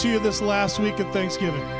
to you this last week of Thanksgiving.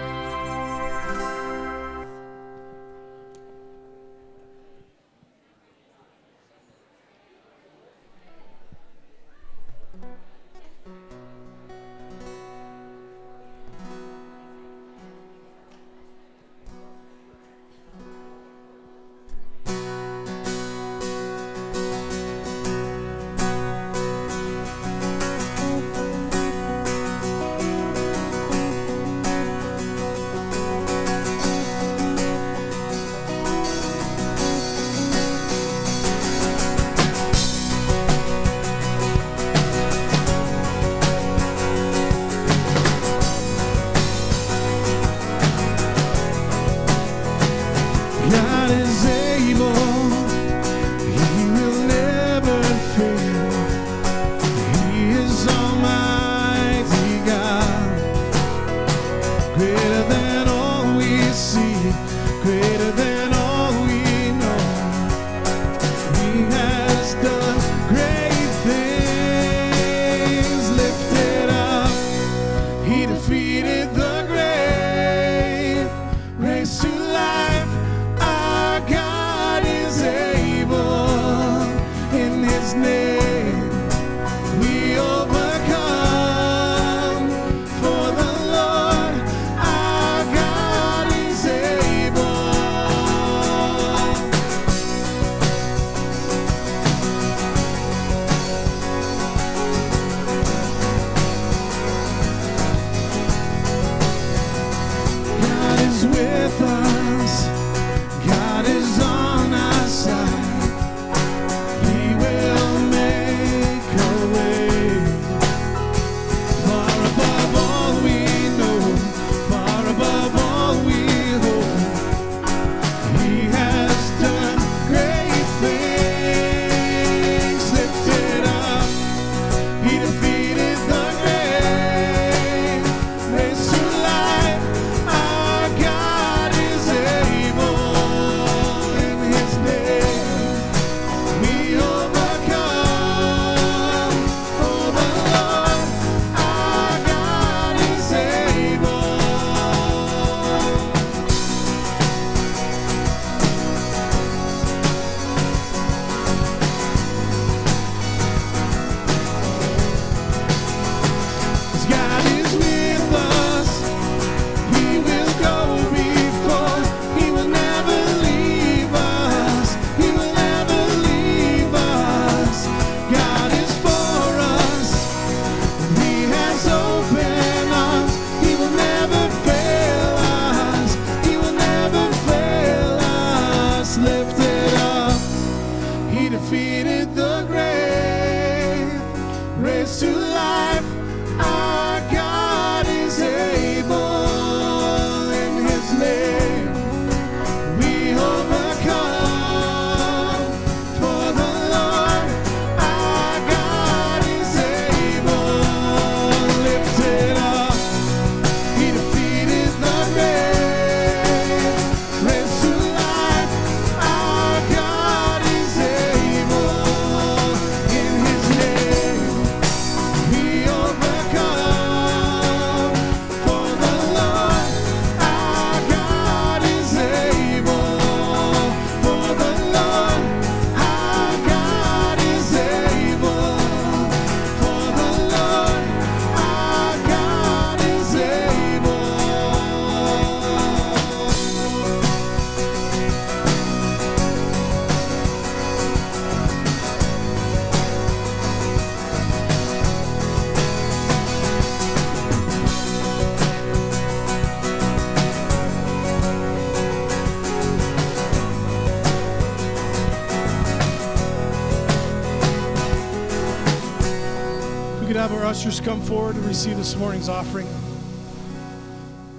Receive this morning's offering.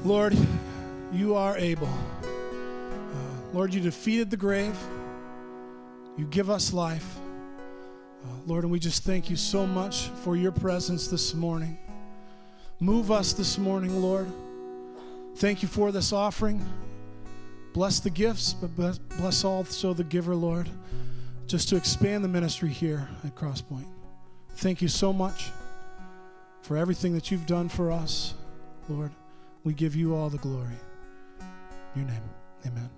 Lord, you are able. Uh, Lord, you defeated the grave. You give us life. Uh, Lord, and we just thank you so much for your presence this morning. Move us this morning, Lord. Thank you for this offering. Bless the gifts, but bless- bless also the giver, Lord, just to expand the ministry here at Crosspoint. Thank you so much for everything that you've done for us, Lord. We give you all the glory. In your name, amen.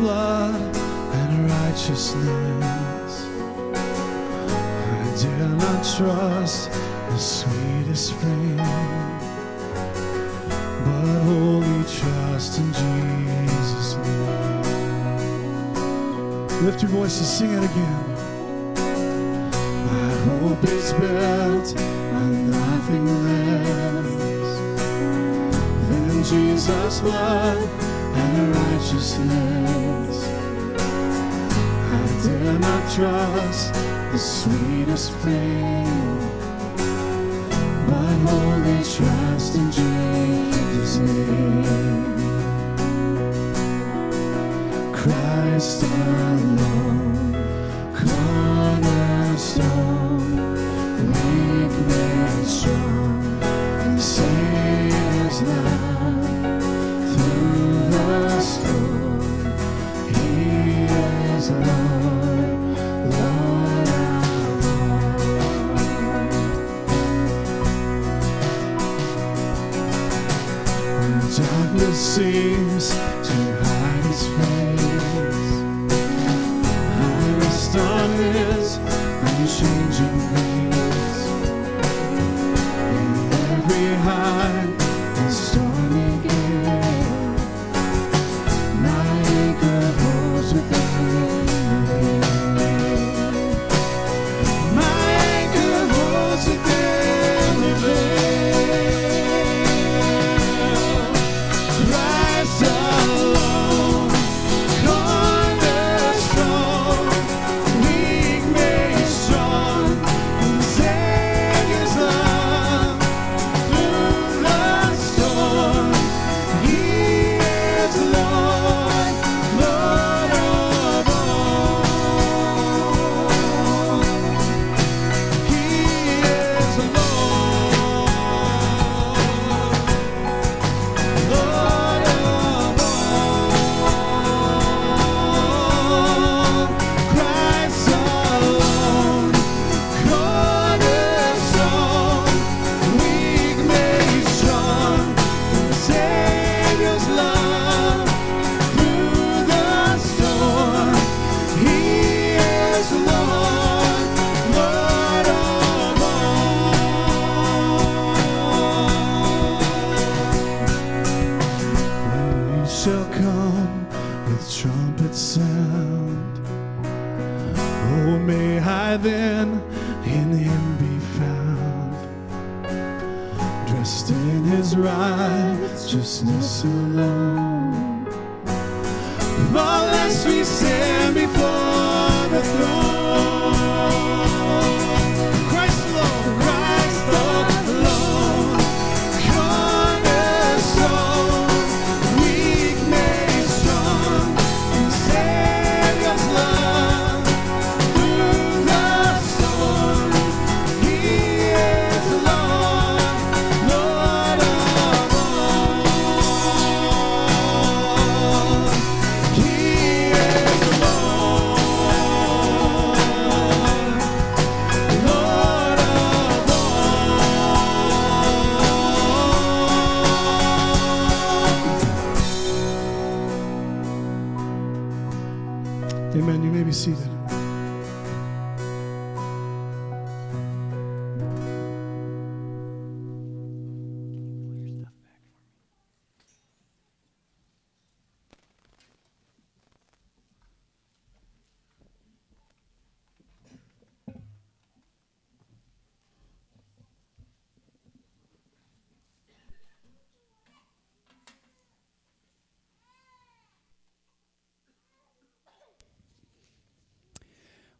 Blood and righteousness. I dare not trust the sweetest frame, but wholly trust in Jesus' name. Lift your voices, sing it again. My hope is built on nothing less than Jesus' blood and righteousness. Trust the sweetest fame, but wholly trust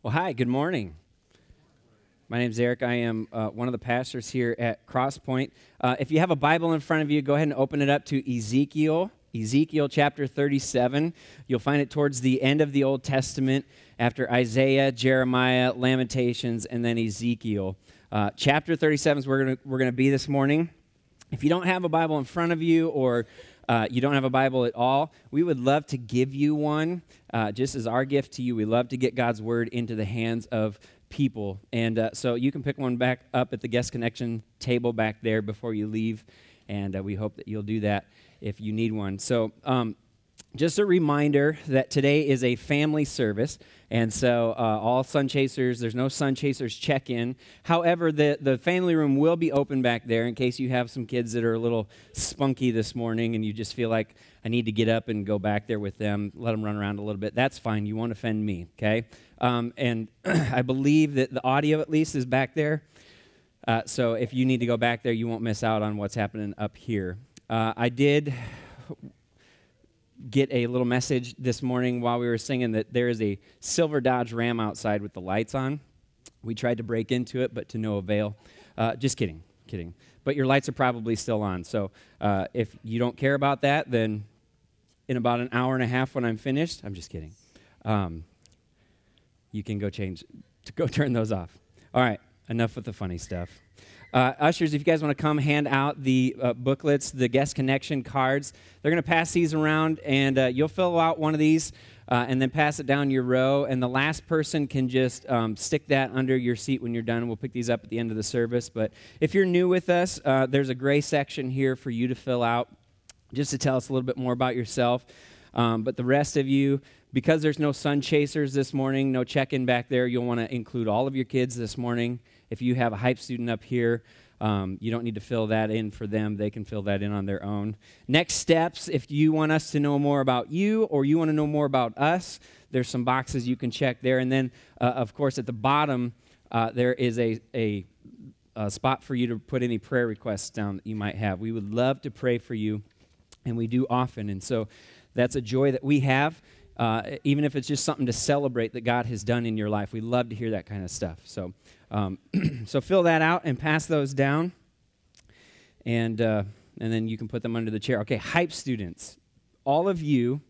Well, hi, good morning. My name is Eric. I am uh, one of the pastors here at Crosspoint. Uh, if you have a Bible in front of you, go ahead and open it up to Ezekiel, Ezekiel chapter 37. You'll find it towards the end of the Old Testament after Isaiah, Jeremiah, Lamentations, and then Ezekiel. Uh, chapter 37 is where we're going to be this morning. If you don't have a Bible in front of you or uh, you don't have a Bible at all, we would love to give you one uh, just as our gift to you. We love to get God's word into the hands of people. And uh, so you can pick one back up at the guest connection table back there before you leave. And uh, we hope that you'll do that if you need one. So, um, just a reminder that today is a family service. And so, uh, all sun chasers, there's no sun chasers check in. However, the, the family room will be open back there in case you have some kids that are a little spunky this morning and you just feel like I need to get up and go back there with them, let them run around a little bit. That's fine. You won't offend me, okay? Um, and I believe that the audio, at least, is back there. Uh, so, if you need to go back there, you won't miss out on what's happening up here. Uh, I did get a little message this morning while we were singing that there is a silver Dodge Ram outside with the lights on. We tried to break into it, but to no avail. Uh, just kidding, kidding. But your lights are probably still on. So uh, if you don't care about that, then in about an hour and a half when I'm finished, I'm just kidding. Um, you can go change, to go turn those off. All right, enough with the funny stuff. Uh, ushers, if you guys want to come hand out the uh, booklets, the guest connection cards, they're going to pass these around, and uh, you'll fill out one of these uh, and then pass it down your row. And the last person can just um, stick that under your seat when you're done. We'll pick these up at the end of the service. But if you're new with us, uh, there's a gray section here for you to fill out just to tell us a little bit more about yourself. Um, but the rest of you, because there's no sun chasers this morning, no check in back there, you'll want to include all of your kids this morning. If you have a hype student up here, um, you don't need to fill that in for them. They can fill that in on their own. Next steps if you want us to know more about you or you want to know more about us, there's some boxes you can check there. And then, uh, of course, at the bottom, uh, there is a, a, a spot for you to put any prayer requests down that you might have. We would love to pray for you, and we do often. And so that's a joy that we have. Uh, even if it's just something to celebrate that God has done in your life, we love to hear that kind of stuff. So, um, so fill that out and pass those down, and uh, and then you can put them under the chair. Okay, hype students, all of you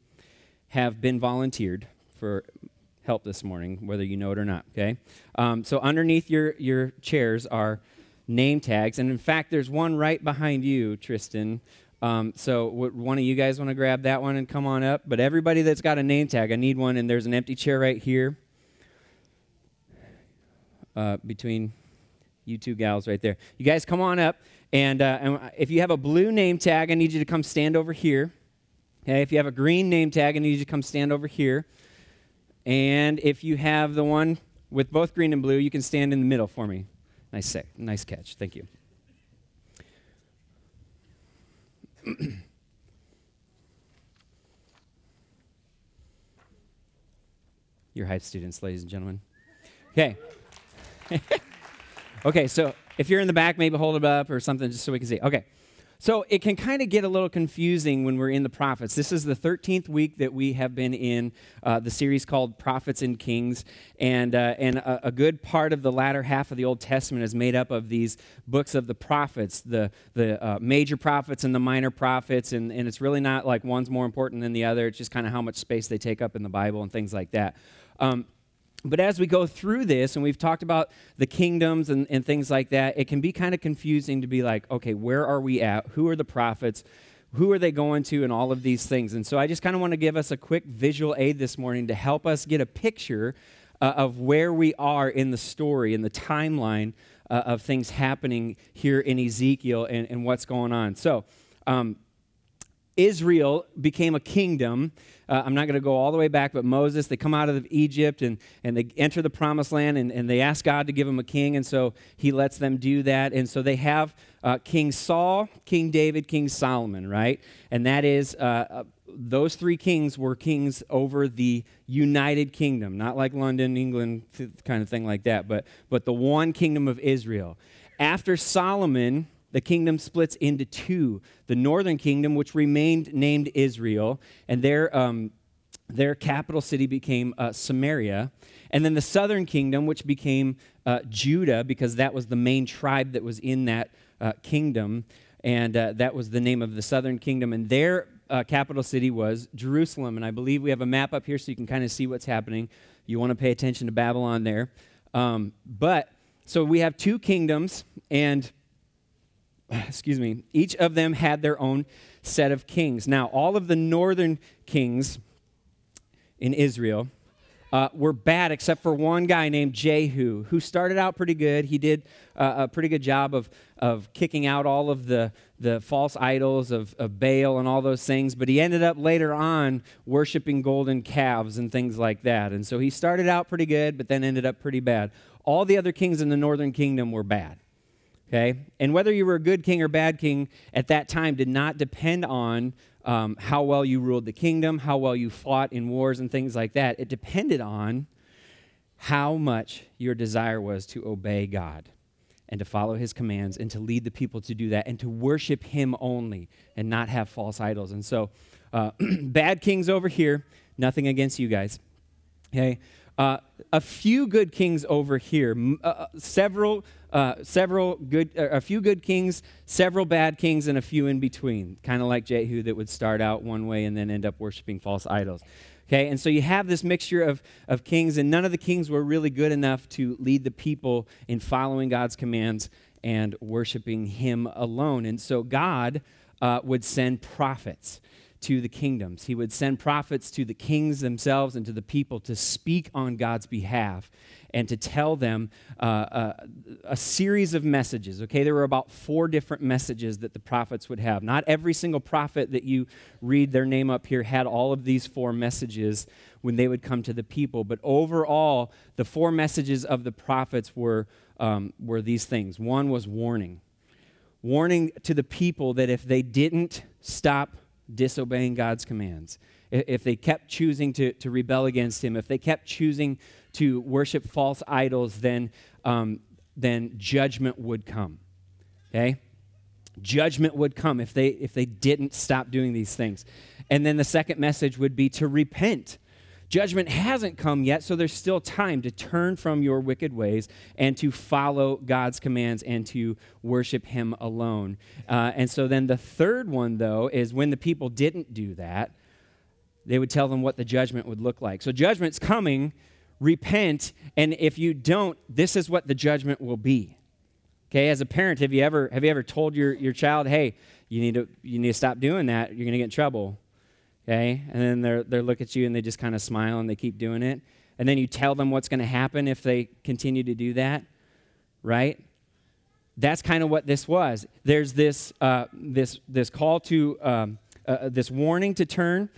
have been volunteered for help this morning, whether you know it or not. Okay, um, so underneath your your chairs are name tags, and in fact, there's one right behind you, Tristan. Um, so one of you guys want to grab that one and come on up? But everybody that's got a name tag, I need one, and there's an empty chair right here uh, between you two gals right there. You guys come on up, and, uh, and if you have a blue name tag, I need you to come stand over here. Okay, if you have a green name tag, I need you to come stand over here. And if you have the one with both green and blue, you can stand in the middle for me. Nice, sec- nice catch. Thank you. Your hype students, ladies and gentlemen. Okay. okay, so if you're in the back, maybe hold it up or something just so we can see. Okay. So it can kind of get a little confusing when we're in the prophets. This is the 13th week that we have been in uh, the series called Prophets and Kings. And, uh, and a, a, good part of the latter half of the Old Testament is made up of these books of the prophets, the, the uh, major prophets and the minor prophets. And, and it's really not like one's more important than the other, it's just kind of how much space they take up in the Bible and things like that. Um, but as we go through this, and we've talked about the kingdoms and, and things like that, it can be kind of confusing to be like, okay, where are we at? Who are the prophets? Who are they going to? And all of these things. And so I just kind of want to give us a quick visual aid this morning to help us get a picture uh, of where we are in the story, in the timeline uh, of things happening here in Ezekiel and, and what's going on. So, um, Israel became a kingdom. Uh, I'm not going to go all the way back, but Moses, they come out of Egypt and, and they enter the promised land and, and they ask God to give them a king, and so he lets them do that. And so they have uh, King Saul, King David, King Solomon, right? And that is, uh, uh those three kings were kings over the United Kingdom, not like London, England, kind of thing like that, but, but the one kingdom of Israel. After Solomon, the kingdom splits into two the northern kingdom, which remained named Israel, and their, um, their capital city became uh, Samaria. And then the southern kingdom, which became uh, Judah, because that was the main tribe that was in that uh, kingdom. And uh, that was the name of the southern kingdom. And their uh, capital city was Jerusalem. And I believe we have a map up here so you can kind of see what's happening. You want to pay attention to Babylon there. Um, but so we have two kingdoms, and excuse me, each of them had their own set of kings. Now, all of the northern kings in Israel uh, were bad except for one guy named Jehu, who started out pretty good. He did uh, a pretty good job of, of kicking out all of the, the false idols of, of Baal and all those things, but he ended up later on worshiping golden calves and things like that. And so he started out pretty good, but then ended up pretty bad. All the other kings in the northern kingdom were bad. Okay? And whether you were a good king or bad king at that time did not depend on um, how well you ruled the kingdom, how well you fought in wars and things like that. It depended on how much your desire was to obey God and to follow his commands and to lead the people to do that and to worship him only and not have false idols. And so, uh, bad kings over here, nothing against you guys. Okay? Uh, a few good kings over here, uh, uh, several, uh, several good, uh, a few good kings, several bad kings, and a few in between. Kind of like Jehu that would start out one way and then end up worshiping false idols. Okay, and so you have this mixture of, of kings, and none of the kings were really good enough to lead the people in following God's commands and worshiping Him alone. And so God uh, would send prophets to the kingdoms. He would send prophets to the kings themselves and to the people to speak on God's behalf and to tell them uh, uh, a series of messages. Okay, there were about four different messages that the prophets would have. Not every single prophet that you read their name up here had all of these four messages when they would come to the people, but overall, the four messages of the prophets were, um, were these things. One was warning. Warning to the people that if they didn't stop disobeying God's commands, if they kept choosing to, to rebel against Him, if they kept choosing to worship false idols, then, um, then judgment would come. Okay? Judgment would come if they, if they didn't stop doing these things. And then the second message would be to repent. Judgment hasn't come yet, so there's still time to turn from your wicked ways and to follow God's commands and to worship Him alone. Uh, and so then the third one, though, is when the people didn't do that, they would tell them what the judgment would look like. So judgment's coming, repent, and if you don't, this is what the judgment will be. Okay, as a parent, have you ever have you ever told your, your child, hey, you need to you need to stop doing that, you're gonna get in trouble. Okay? And then they they look at you and they just kind of smile and they keep doing it. And then you tell them what's gonna happen if they continue to do that, right? That's kind of what this was. There's this uh, this this call to um, uh, this warning to turn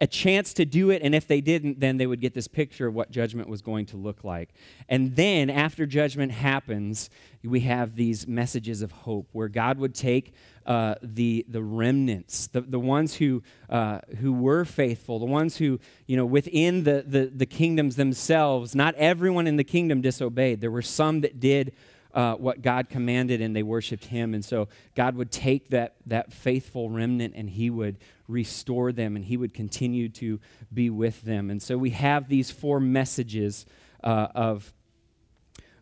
a chance to do it, and if they didn't, then they would get this picture of what judgment was going to look like. And then, after judgment happens, we have these messages of hope where God would take uh, the, the remnants, the, the ones who, uh, who were faithful, the ones who, you know, within the, the, the kingdoms themselves, not everyone in the kingdom disobeyed. There were some that did uh, what God commanded and they worshiped Him. And so God would take that, that faithful remnant and He would restore them and He would continue to be with them. And so we have these four messages uh, of,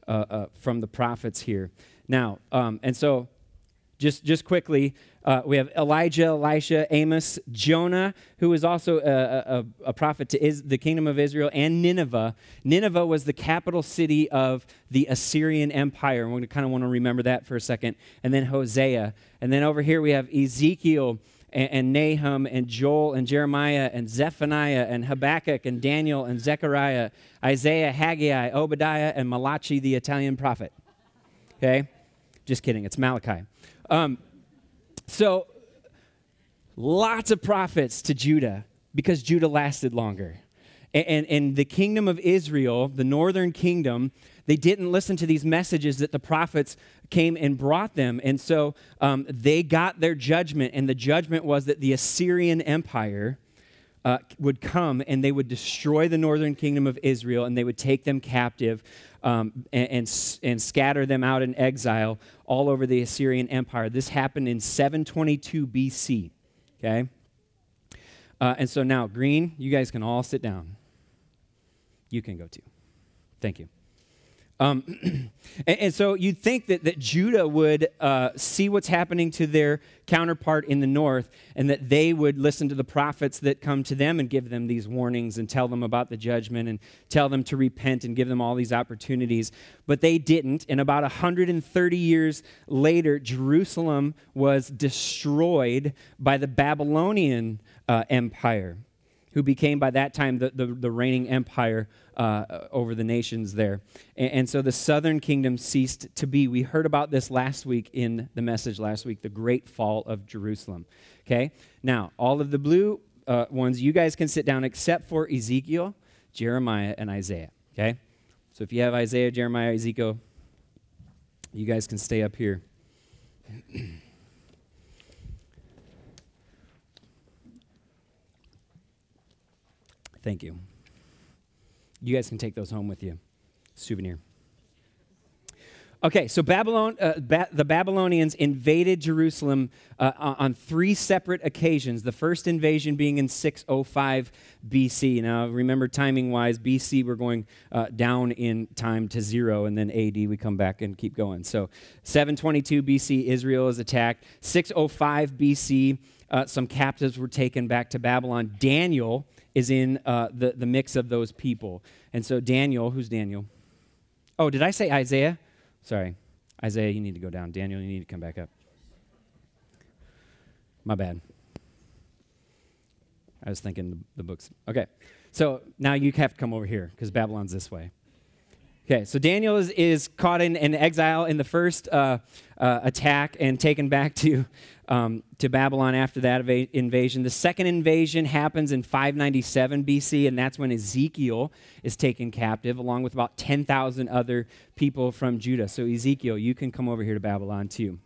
uh, uh from the prophets here. Now, um, and so just, just quickly, uh, we have Elijah, Elisha, Amos, Jonah, who is also a, a, a prophet to is, the kingdom of Israel, and Nineveh. Nineveh was the capital city of the Assyrian Empire. And we kind of want to remember that for a second. And then Hosea. And then over here we have Ezekiel and, and Nahum and Joel and Jeremiah and Zephaniah and Habakkuk and Daniel and Zechariah, Isaiah, Haggai, Obadiah, and Malachi, the Italian prophet. Okay? Just kidding, it's Malachi. Um, so, lots of prophets to Judah because Judah lasted longer. And, and, and, the kingdom of Israel, the northern kingdom, they didn't listen to these messages that the prophets came and brought them. And so um, they got their judgment, and the judgment was that the Assyrian Empire uh, would come and they would destroy the northern kingdom of Israel and they would take them captive um, and, and, and, scatter them out in exile all over the Assyrian Empire. This happened in 722 BC. Okay? Uh, and so now, Green, you guys can all sit down. You can go too. Thank you. Um, and, and, so you'd think that, that Judah would uh, see what's happening to their counterpart in the north and that they would listen to the prophets that come to them and give them these warnings and tell them about the judgment and tell them to repent and give them all these opportunities. But they didn't. And about 130 years later, Jerusalem was destroyed by the Babylonian uh, Empire who became by that time the, the, the reigning empire uh, over the nations there. And, and, so the southern kingdom ceased to be. We heard about this last week in the message last week the great fall of Jerusalem. Okay? Now, all of the blue uh, ones, you guys can sit down except for Ezekiel, Jeremiah, and Isaiah. Okay? So if you have Isaiah, Jeremiah, Ezekiel, you guys can stay up here. Thank you. You guys can take those home with you. Souvenir. Okay, so Babylon, uh, ba- the Babylonians invaded Jerusalem uh, on three separate occasions. The first invasion being in 605 BC. Now, remember, timing wise, BC we're going uh, down in time to zero, and then AD we come back and keep going. So, 722 BC, Israel is attacked. 605 BC, uh, some captives were taken back to Babylon. Daniel is in uh, the, the mix of those people. And so Daniel, who's Daniel? Oh, did I say Isaiah? Sorry. Isaiah, you need to go down. Daniel, you need to come back up. My bad. I was thinking the, the books. Okay. So now you have to come over here because Babylon's this way. Okay, so Daniel is, is caught in, in exile in the first uh, uh, attack and taken back to, um, to Babylon after that invasion. The second invasion happens in 597 BC, and that's when Ezekiel is taken captive, along with about 10,000 other people from Judah. So, Ezekiel, you can come over here to Babylon too.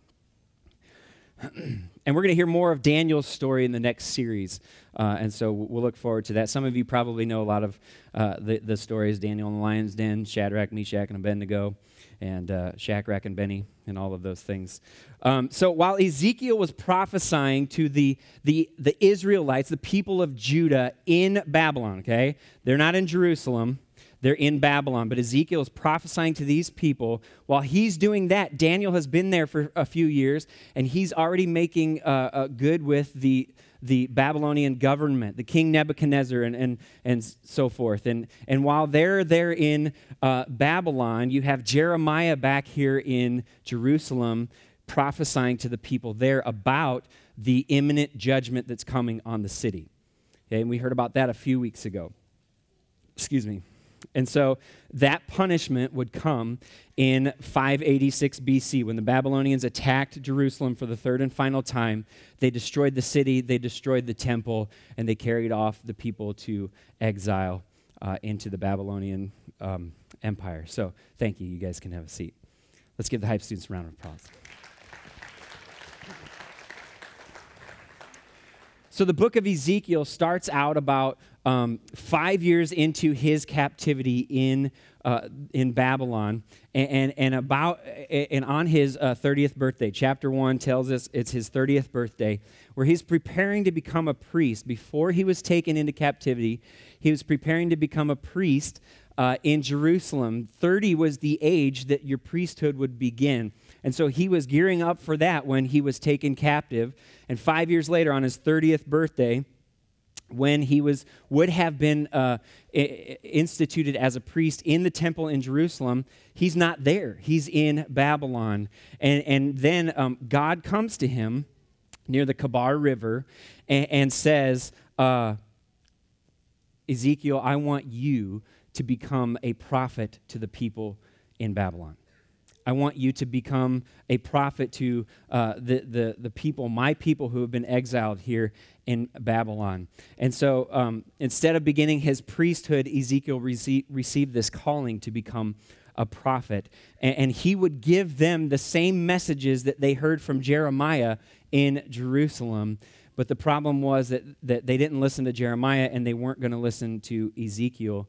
and we're going to hear more of Daniel's story in the next series. Uh, and so we'll look forward to that. Some of you probably know a lot of uh, the, the stories Daniel in the lion's den, Shadrach, Meshach, and Abednego, and uh, Shadrach and Benny, and all of those things. Um, so while Ezekiel was prophesying to the, the, the Israelites, the people of Judah in Babylon, okay? They're not in Jerusalem. They're in Babylon. But Ezekiel is prophesying to these people. While he's doing that, Daniel has been there for a few years, and he's already making uh, uh, good with the, the Babylonian government, the King Nebuchadnezzar, and, and, and so forth. And, and while they're there in uh, Babylon, you have Jeremiah back here in Jerusalem prophesying to the people there about the imminent judgment that's coming on the city. Okay, and we heard about that a few weeks ago. Excuse me. And so that punishment would come in 586 BC when the Babylonians attacked Jerusalem for the third and final time. They destroyed the city, they destroyed the temple, and they carried off the people to exile uh, into the Babylonian um, empire. So thank you. You guys can have a seat. Let's give the hype students a round of applause. So the book of Ezekiel starts out about um, five years into his captivity in, uh, in Babylon, and, and, and, about and on his uh, 30th birthday. Chapter one tells us it's his 30th birthday, where he's preparing to become a priest. Before he was taken into captivity, he was preparing to become a priest uh, in Jerusalem. 30 was the age that your priesthood would begin. And so he was gearing up for that when he was taken captive. And five years later, on his 30th birthday, when he was would have been uh, instituted as a priest in the temple in Jerusalem, he's not there. He's in Babylon, and and then um, God comes to him near the Kebar River and, and says, uh, Ezekiel, I want you to become a prophet to the people in Babylon. I want you to become a prophet to uh, the, the, the people, my people who have been exiled here in Babylon. And so um, instead of beginning his priesthood, Ezekiel rece- received this calling to become a prophet. And, and he would give them the same messages that they heard from Jeremiah in Jerusalem. But the problem was that, that they didn't listen to Jeremiah and they weren't going to listen to Ezekiel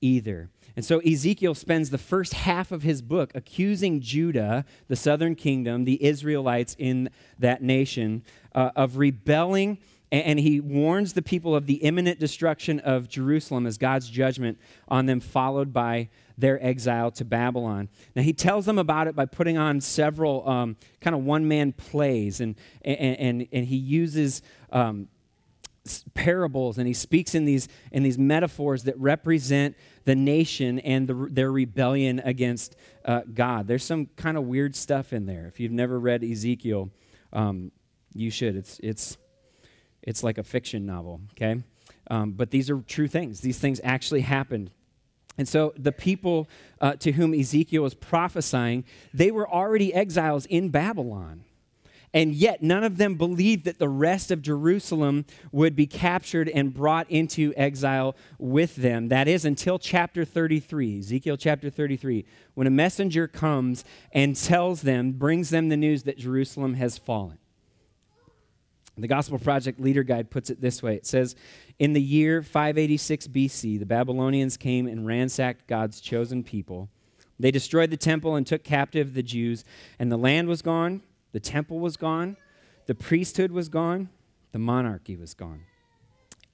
either. And so Ezekiel spends the first half of his book accusing Judah, the southern kingdom, the Israelites in that nation, uh, of rebelling. And he warns the people of the imminent destruction of Jerusalem as God's judgment on them, followed by their exile to Babylon. Now, he tells them about it by putting on several um, kind of one man plays, and, and, and, and, he uses. Um, parables and he speaks in these in these metaphors that represent the nation and the, their rebellion against uh, god. There's some kind of weird stuff in there. If you've never read ezekiel um, you should. It's it's it's like a fiction novel okay? Um, but these are true things. These things actually happened. And so the people uh, to whom Ezekiel was prophesying, they were already exiles in Babylon. And yet, none of them believed that the rest of Jerusalem would be captured and brought into exile with them. That is until chapter 33, Ezekiel chapter 33, when a messenger comes and tells them, brings them the news that Jerusalem has fallen. The Gospel Project Leader Guide puts it this way it says, In the year 586 BC, the Babylonians came and ransacked God's chosen people. They destroyed the temple and took captive the Jews, and the land was gone, the temple was gone, the priesthood was gone, the monarchy was gone.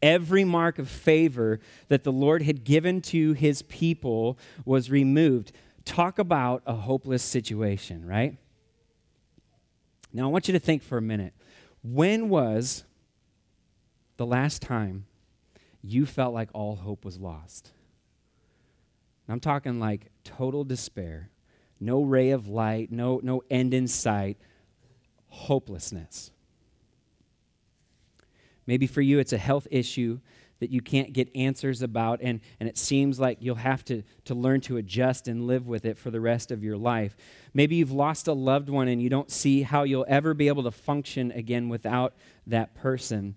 Every mark of favor that the Lord had given to his people was removed. Talk about a hopeless situation, right? Now, I want you to think for a minute. When was the last time you felt like all hope was lost? I'm talking like total despair, no ray of light, no, no end in sight, hopelessness. Maybe for you it's a health issue that you can't get answers about, and, and it seems like you'll have to, to learn to adjust and live with it for the rest of your life. Maybe you've lost a loved one and you don't see how you'll ever be able to function again without that person.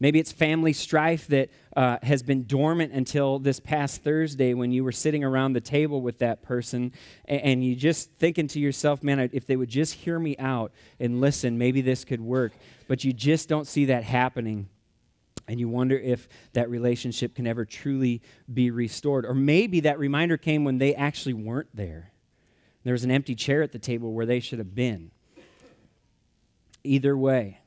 Maybe it's family strife that uh, has been dormant until this past Thursday when you were sitting around the table with that person and, and you just thinking to yourself, man, if they would just hear me out and listen, maybe this could work. But you just don't see that happening and you wonder if that relationship can ever truly be restored. Or maybe that reminder came when they actually weren't there. There was an empty chair at the table where they should have been. Either way,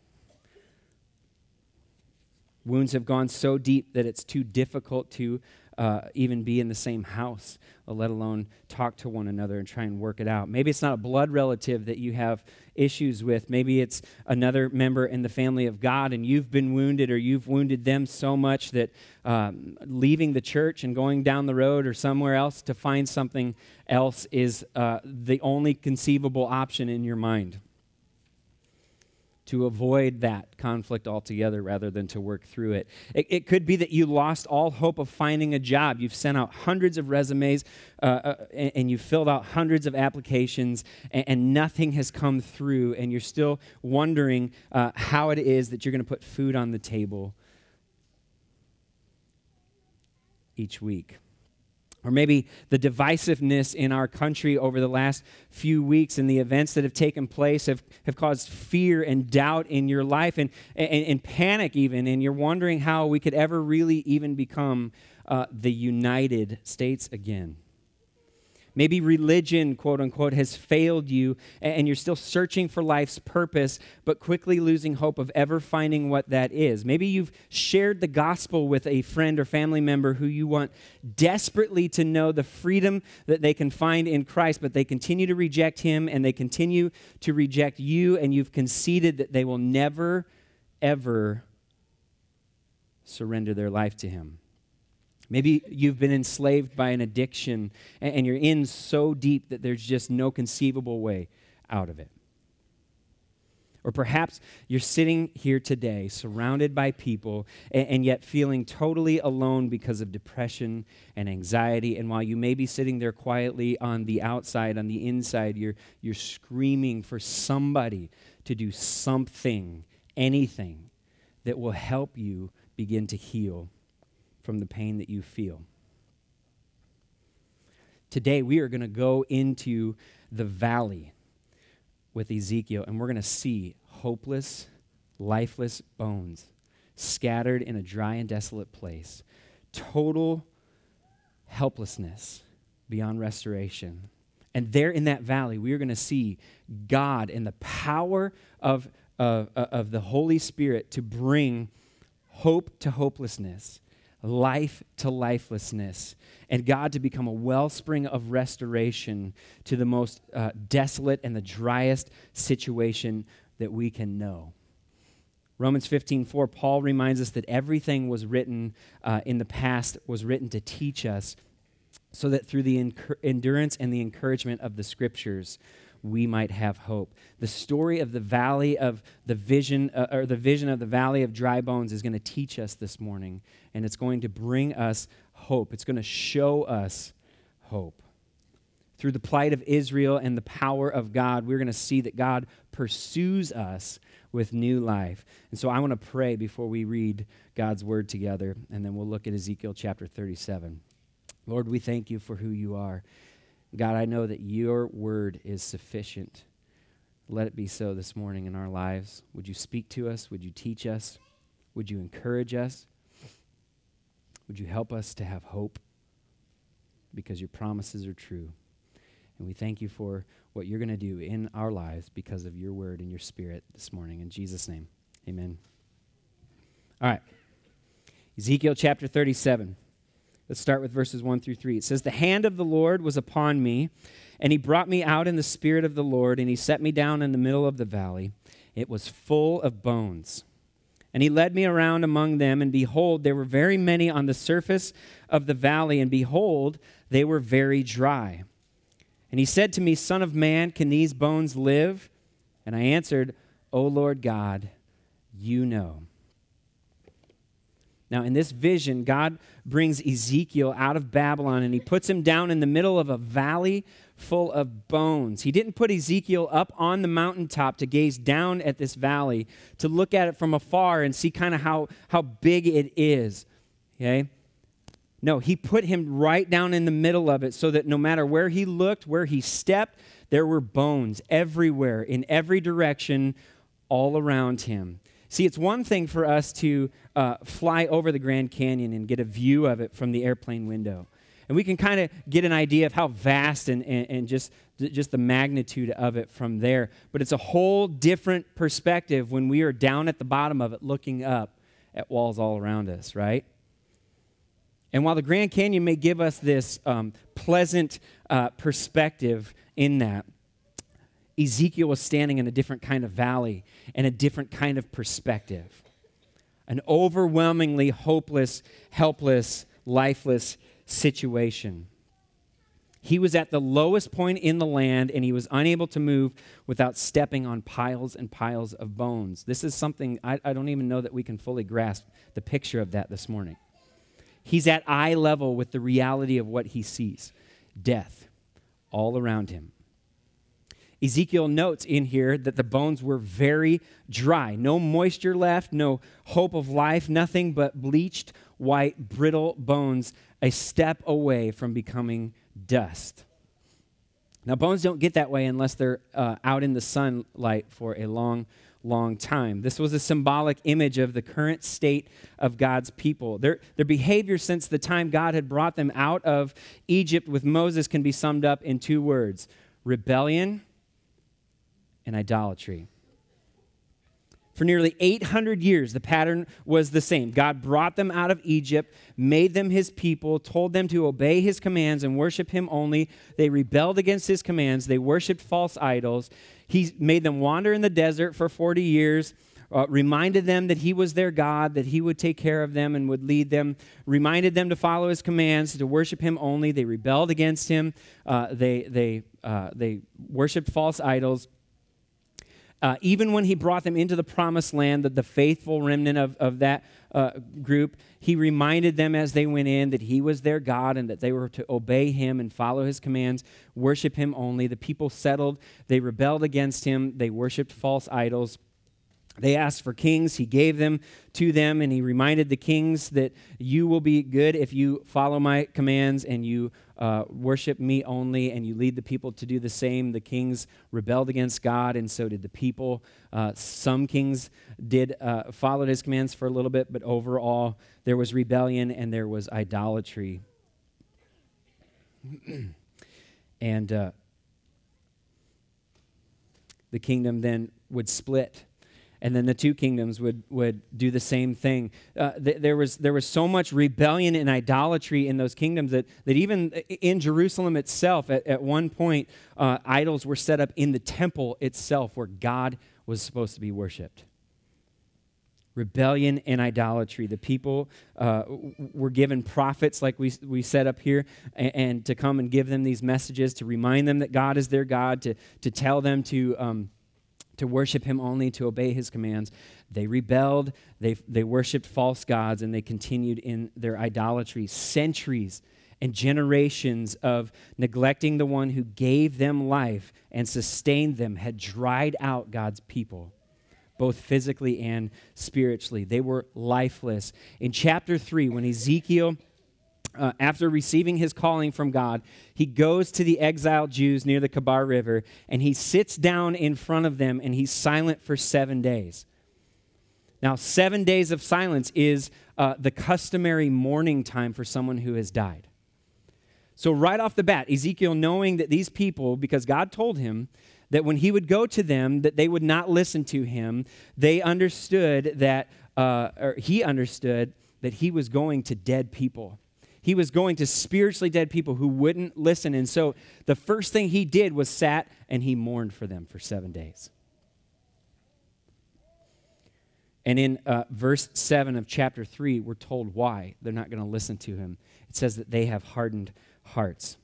wounds have gone so deep that it's too difficult to uh, even be in the same house, let alone talk to one another and try and work it out. Maybe it's not a blood relative that you have issues with. Maybe it's another member in the family of God and you've been wounded or you've wounded them so much that um, leaving the church and going down the road or somewhere else to find something else is uh, the only conceivable option in your mind to avoid that conflict altogether rather than to work through it. it. It, could be that you lost all hope of finding a job. You've sent out hundreds of resumes uh, uh, and, and, you've filled out hundreds of applications and, and, nothing has come through, and you're still wondering uh, how it is that you're going to put food on the table each week. Or maybe the divisiveness in our country over the last few weeks and the events that have taken place have, have caused fear and doubt in your life and, and, and panic, even. And you're wondering how we could ever really even become uh, the United States again. Maybe religion, quote unquote, has failed you and you're still searching for life's purpose, but quickly losing hope of ever finding what that is. Maybe you've shared the gospel with a friend or family member who you want desperately to know the freedom that they can find in Christ, but they continue to reject Him and they continue to reject you, and you've conceded that they will never, ever surrender their life to Him. Maybe you've been enslaved by an addiction and you're in so deep that there's just no conceivable way out of it. Or perhaps you're sitting here today surrounded by people and, yet feeling totally alone because of depression and anxiety. And while you may be sitting there quietly on the outside, on the inside, you're, you're screaming for somebody to do something, anything that will help you begin to heal from the pain that you feel. Today, we are going to go into the valley with Ezekiel, and we're going to see hopeless, lifeless bones scattered in a dry and desolate place. Total helplessness beyond restoration. And there in that valley, we are going to see God and the power of, of, of the Holy Spirit to bring hope to hopelessness, life to lifelessness, and God to become a wellspring of restoration to the most uh, desolate and the driest situation that we can know. Romans 15, 4, Paul reminds us that everything was written uh, in the past, was written to teach us, so that through the endurance and the encouragement of the scriptures, we might have hope. The story of the valley of the vision, uh, or the vision of the valley of dry bones, is going to teach us this morning, and it's going to bring us hope. It's going to show us hope. Through the plight of Israel and the power of God, we're going to see that God pursues us with new life. And so I want to pray before we read God's word together, and then we'll look at Ezekiel chapter 37. Lord, we thank you for who you are. God, I know that your word is sufficient. Let it be so this morning in our lives. Would you speak to us? Would you teach us? Would you encourage us? Would you help us to have hope? Because your promises are true. And we thank you for what you're going to do in our lives because of your word and your spirit this morning. In Jesus' name, amen. All right. Ezekiel chapter 37. Let's start with verses 1 through 3. It says, The hand of the Lord was upon me, and he brought me out in the spirit of the Lord, and he set me down in the middle of the valley. It was full of bones. And he led me around among them, and behold, there were very many on the surface of the valley, and behold, they were very dry. And he said to me, Son of man, can these bones live? And I answered, O Lord God, you know. Now, in this vision, God brings Ezekiel out of Babylon and he puts him down in the middle of a valley full of bones. He didn't put Ezekiel up on the mountaintop to gaze down at this valley, to look at it from afar and see kind of how, how big it is. Okay? No, he put him right down in the middle of it so that no matter where he looked, where he stepped, there were bones everywhere, in every direction, all around him. See, it's one thing for us to uh, fly over the Grand Canyon and get a view of it from the airplane window. And we can kind of get an idea of how vast and, and, and just, just the magnitude of it from there. But it's a whole different perspective when we are down at the bottom of it looking up at walls all around us, right? And while the Grand Canyon may give us this um, pleasant uh, perspective in that, Ezekiel was standing in a different kind of valley and a different kind of perspective. An overwhelmingly hopeless, helpless, lifeless situation. He was at the lowest point in the land and he was unable to move without stepping on piles and piles of bones. This is something I, I, don't even know that we can fully grasp the picture of that this morning. He's at eye level with the reality of what he sees death all around him. Ezekiel notes in here that the bones were very dry. No moisture left, no hope of life, nothing but bleached, white, brittle bones, a step away from becoming dust. Now, bones don't get that way unless they're uh, out in the sunlight for a long, long time. This was a symbolic image of the current state of God's people. Their, their behavior since the time God had brought them out of Egypt with Moses can be summed up in two words rebellion and idolatry. For nearly 800 years, the pattern was the same. God brought them out of Egypt, made them his people, told them to obey his commands and worship him only. They rebelled against his commands. They worshiped false idols. He made them wander in the desert for 40 years, uh, reminded them that he was their God, that he would take care of them and would lead them, reminded them to follow his commands, to worship him only. They rebelled against him. Uh, they, they, uh, they worshiped false idols. Uh, even when he brought them into the promised land, the, the faithful remnant of, of that uh, group, he reminded them as they went in that he was their God and that they were to obey him and follow his commands, worship him only. The people settled, they rebelled against him, they worshiped false idols. They asked for kings. He gave them to them, and he reminded the kings that you will be good if you follow my commands and you uh, worship me only, and you lead the people to do the same. The kings rebelled against God, and so did the people. Uh, some kings did uh, follow his commands for a little bit, but overall, there was rebellion and there was idolatry. and uh, the kingdom then would split and then the two kingdoms would, would do the same thing. Uh, th- there, was, there was so much rebellion and idolatry in those kingdoms that, that even in Jerusalem itself, at, at one point, uh, idols were set up in the temple itself where God was supposed to be worshiped. Rebellion and idolatry. The people uh, were given prophets, like we, we set up here, and, and, to come and give them these messages, to remind them that God is their God, to, to tell them to. Um, to worship him only, to obey his commands. They rebelled, they, they worshiped false gods, and they continued in their idolatry. Centuries and generations of neglecting the one who gave them life and sustained them had dried out God's people, both physically and spiritually. They were lifeless. In chapter 3, when Ezekiel uh, after receiving his calling from God, he goes to the exiled Jews near the Kebar River and he sits down in front of them and he's silent for seven days. Now, seven days of silence is uh, the customary mourning time for someone who has died. So, right off the bat, Ezekiel, knowing that these people, because God told him that when he would go to them, that they would not listen to him, they understood that, uh, or he understood that he was going to dead people he was going to spiritually dead people who wouldn't listen. And so the first thing he did was sat and he mourned for them for seven days. And in uh, verse 7 of chapter 3, we're told why they're not going to listen to him. It says that they have hardened hearts.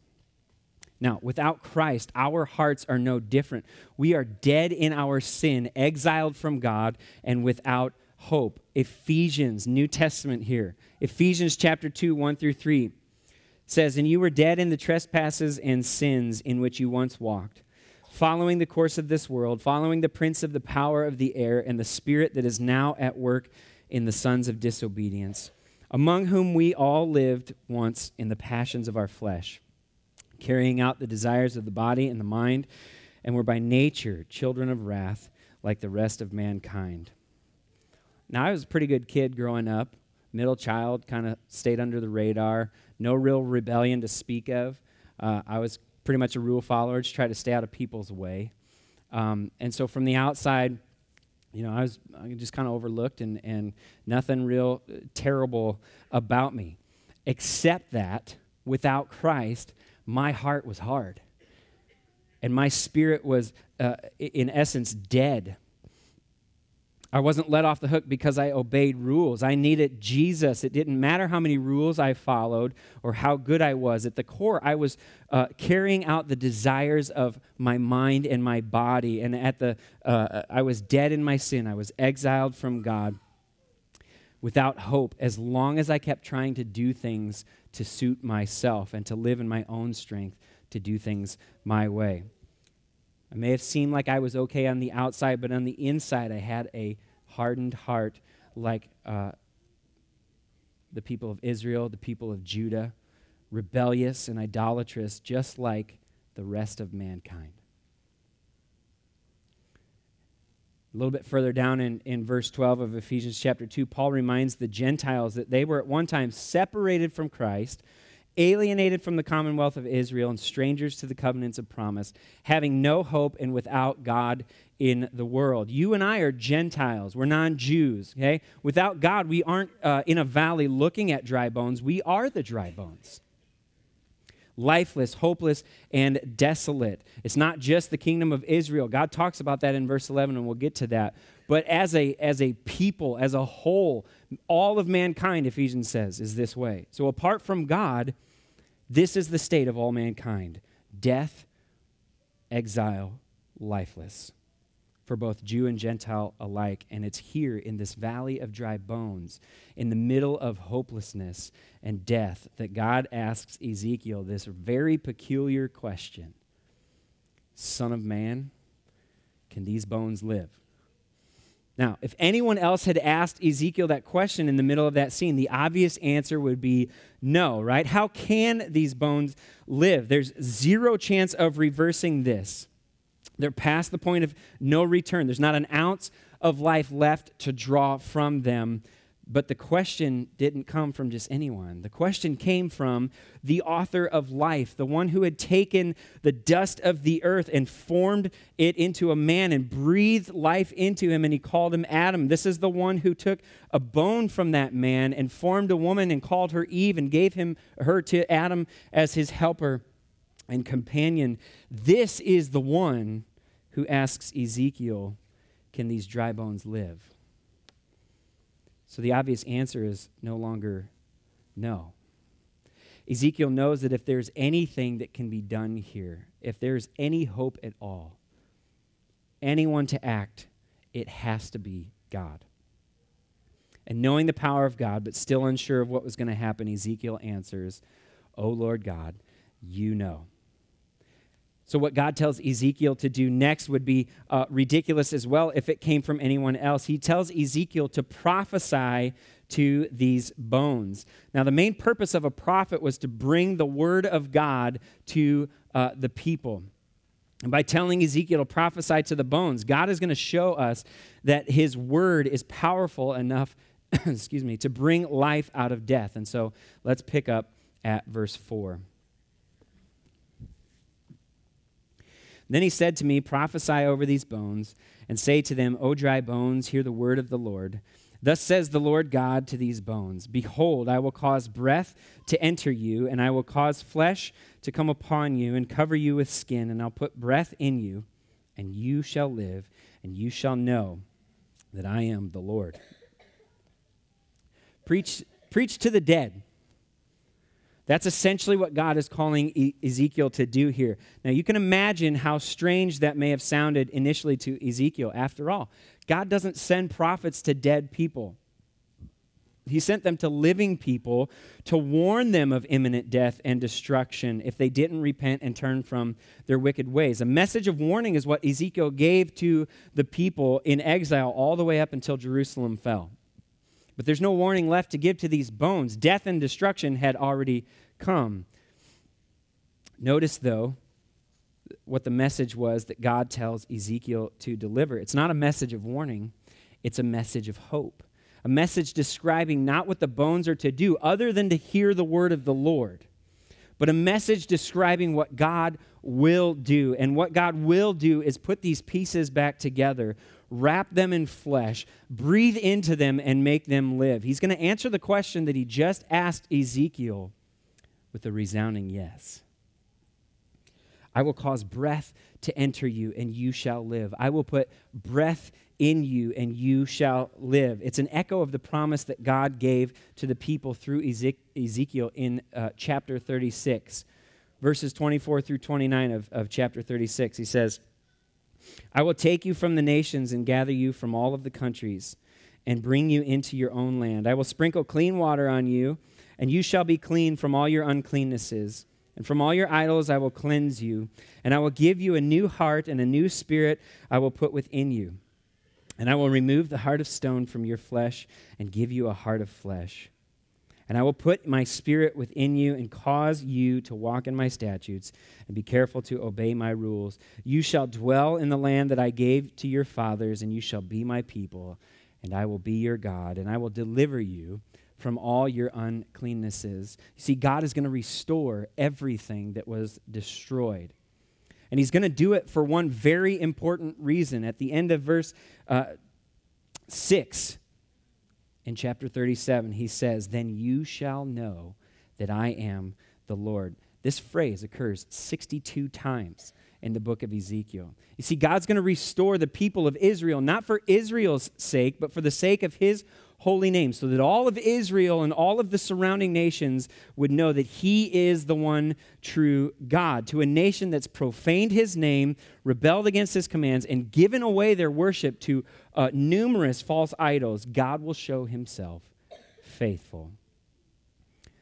Now, without Christ, our hearts are no different. We are dead in our sin, exiled from God, and without hope. Ephesians, New Testament here. Ephesians chapter 2, 1 through 3 says, And you were dead in the trespasses and sins in which you once walked, following the course of this world, following the prince of the power of the air, and the spirit that is now at work in the sons of disobedience, among whom we all lived once in the passions of our flesh, carrying out the desires of the body and the mind, and were by nature children of wrath like the rest of mankind. Now, I was a pretty good kid growing up, middle child, kind of stayed under the radar, no real rebellion to speak of. Uh, I was pretty much a rule follower, just try to stay out of people's way. Um, and so from the outside, you know, I was just kind of overlooked and, and nothing real uh, terrible about me. Except that without Christ, my heart was hard. And my spirit was, uh, in essence, dead I wasn't let off the hook because I obeyed rules. I needed Jesus. It didn't matter how many rules I followed or how good I was. At the core, I was uh, carrying out the desires of my mind and my body. And at the, uh, I was dead in my sin. I was exiled from God without hope as long as I kept trying to do things to suit myself and to live in my own strength to do things my way. I may have seemed like I was okay on the outside, but on the inside, I had a hardened heart like uh, the people of Israel, the people of Judah, rebellious and idolatrous, just like the rest of mankind. A little bit further down in, in verse 12 of Ephesians chapter 2, Paul reminds the Gentiles that they were at one time separated from Christ alienated from the commonwealth of Israel and strangers to the covenants of promise, having no hope and without God in the world. You and I are Gentiles. We're non Jews, okay? Without God, we aren't uh, in a valley looking at dry bones. We are the dry bones. Lifeless, hopeless, and desolate. It's not just the kingdom of Israel. God talks about that in verse 11, and we'll get to that. But as a, as a people, as a whole, all of mankind, Ephesians says, is this way. So apart from God, this is the state of all mankind death, exile, lifeless. for both Jew and Gentile alike. And it's here in this valley of dry bones, in the middle of hopelessness and death, that God asks Ezekiel this very peculiar question Son of man, can these bones live? Now, if anyone else had asked Ezekiel that question in the middle of that scene, the obvious answer would be no, right? How can these bones live? There's zero chance of reversing this. They're past the point of no return. There's not an ounce of life left to draw from them but the question didn't come from just anyone. The question came from the author of life, the one who had taken the dust of the earth and formed it into a man and breathed life into him, and he called him Adam. This is the one who took a bone from that man and formed a woman and called her Eve and gave him her to Adam as his helper and companion. This is the one who asks Ezekiel, Can these dry bones live? So the obvious answer is no longer no. Ezekiel knows that if there's anything that can be done here, if there's any hope at all, anyone to act, it has to be God. And knowing the power of God, but still unsure of what was going to happen, Ezekiel answers, O Lord God, you know. So, what God tells Ezekiel to do next would be uh, ridiculous as well if it came from anyone else. He tells Ezekiel to prophesy to these bones. Now, the main purpose of a prophet was to bring the word of God to uh, the people. And by telling Ezekiel to prophesy to the bones, God is going to show us that his word is powerful enough, excuse me, to bring life out of death. And so let's pick up at verse 4. Then he said to me, Prophesy over these bones, and say to them, O dry bones, hear the word of the Lord. Thus says the Lord God to these bones Behold, I will cause breath to enter you, and I will cause flesh to come upon you, and cover you with skin, and I'll put breath in you, and you shall live, and you shall know that I am the Lord. Preach, preach to the dead. That's essentially what God is calling Ezekiel to do here. Now, you can imagine how strange that may have sounded initially to Ezekiel. After all, God doesn't send prophets to dead people, He sent them to living people to warn them of imminent death and destruction if they didn't repent and turn from their wicked ways. A message of warning is what Ezekiel gave to the people in exile all the way up until Jerusalem fell. But there's no warning left to give to these bones. Death and destruction had already come. Notice, though, what the message was that God tells Ezekiel to deliver. It's not a message of warning, it's a message of hope. A message describing not what the bones are to do other than to hear the word of the Lord, but a message describing what God will do. And what God will do is put these pieces back together wrap them in flesh, breathe into them, and make them live. He's going to answer the question that he just asked Ezekiel with a resounding yes. I will cause breath to enter you, and you shall live. I will put breath in you, and you shall live. It's an echo of the promise that God gave to the people through Ezekiel in uh, chapter 36, verses 24 through 29 of, of chapter 36. He says, I will take you from the nations and gather you from all of the countries and bring you into your own land. I will sprinkle clean water on you, and you shall be clean from all your uncleannesses. And from all your idols I will cleanse you, and I will give you a new heart and a new spirit I will put within you. And I will remove the heart of stone from your flesh and give you a heart of flesh. And I will put my spirit within you and cause you to walk in my statutes and be careful to obey my rules. You shall dwell in the land that I gave to your fathers, and you shall be my people, and I will be your God, and I will deliver you from all your uncleannesses. You see, God is going to restore everything that was destroyed. And he's going to do it for one very important reason. At the end of verse uh, 6, in chapter 37, he says, Then you shall know that I am the Lord. This phrase occurs 62 times in the book of Ezekiel. You see, God's going to restore the people of Israel, not for Israel's sake, but for the sake of his holy name, so that all of Israel and all of the surrounding nations would know that he is the one true God. To a nation that's profaned his name, rebelled against his commands, and given away their worship to uh, numerous false idols, God will show himself faithful.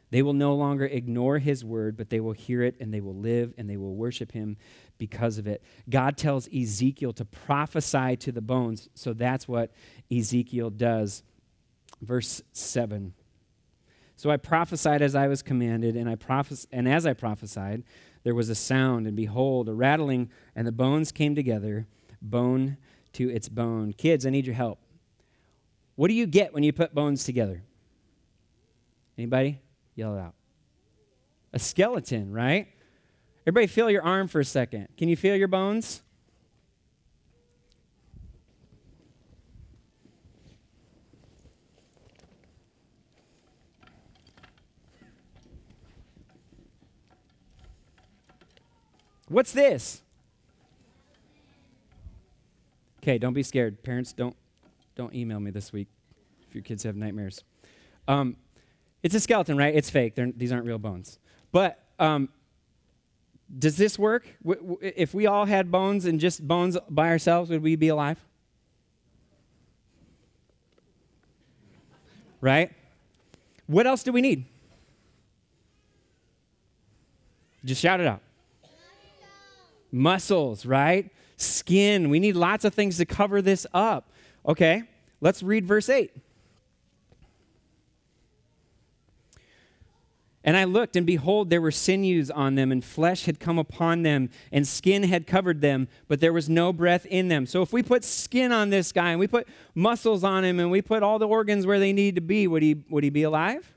They will no longer ignore his word, but they will hear it and they will live and they will worship him because of it. God tells Ezekiel to prophesy to the bones, so that's what Ezekiel does. Verse 7. So I prophesied as I was commanded, and, I prophes- and as I prophesied, there was a sound, and behold, a rattling, and the bones came together, bone to its bone. Kids, I need your help. What do you get when you put bones together? Anybody? Yell it out. A skeleton, right? Everybody, feel your arm for a second. Can you feel your bones? What's this? Okay, don't be scared. Parents, don't don't email me this week if your kids have nightmares. Um, it's a skeleton, right? It's fake. They're, these aren't real bones. But um, does this work? W- w- if we all had bones and just bones by ourselves, would we be alive? Right? What else do we need? Just shout it out. Muscles, right? Skin. We need lots of things to cover this up. Okay, let's read verse 8. And I looked, and behold, there were sinews on them, and flesh had come upon them, and skin had covered them, but there was no breath in them. So if we put skin on this guy, and we put muscles on him, and we put all the organs where they need to be, would he, would he be alive?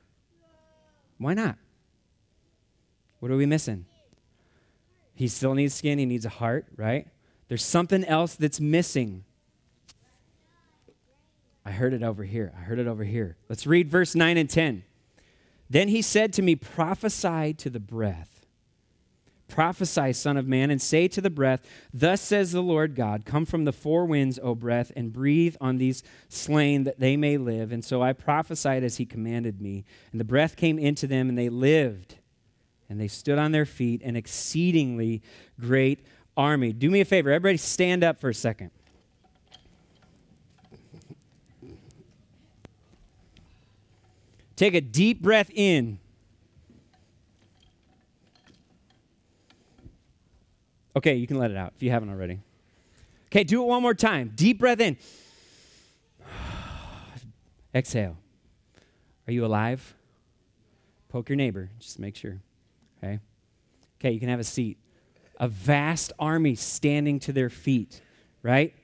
Why not? What are we missing? He still needs skin, he needs a heart, right? There's something else that's missing. I heard it over here. I heard it over here. Let's read verse 9 and 10. Then he said to me, Prophesy to the breath. Prophesy, Son of Man, and say to the breath, Thus says the Lord God, Come from the four winds, O breath, and breathe on these slain that they may live. And so I prophesied as he commanded me. And the breath came into them, and they lived. And they stood on their feet, an exceedingly great army. Do me a favor, everybody stand up for a second. Take a deep breath in. Okay, you can let it out if you haven't already. Okay, do it one more time. Deep breath in. Exhale. Are you alive? Poke your neighbor, just make sure. Okay? You can have a seat. A vast army standing to their feet, right?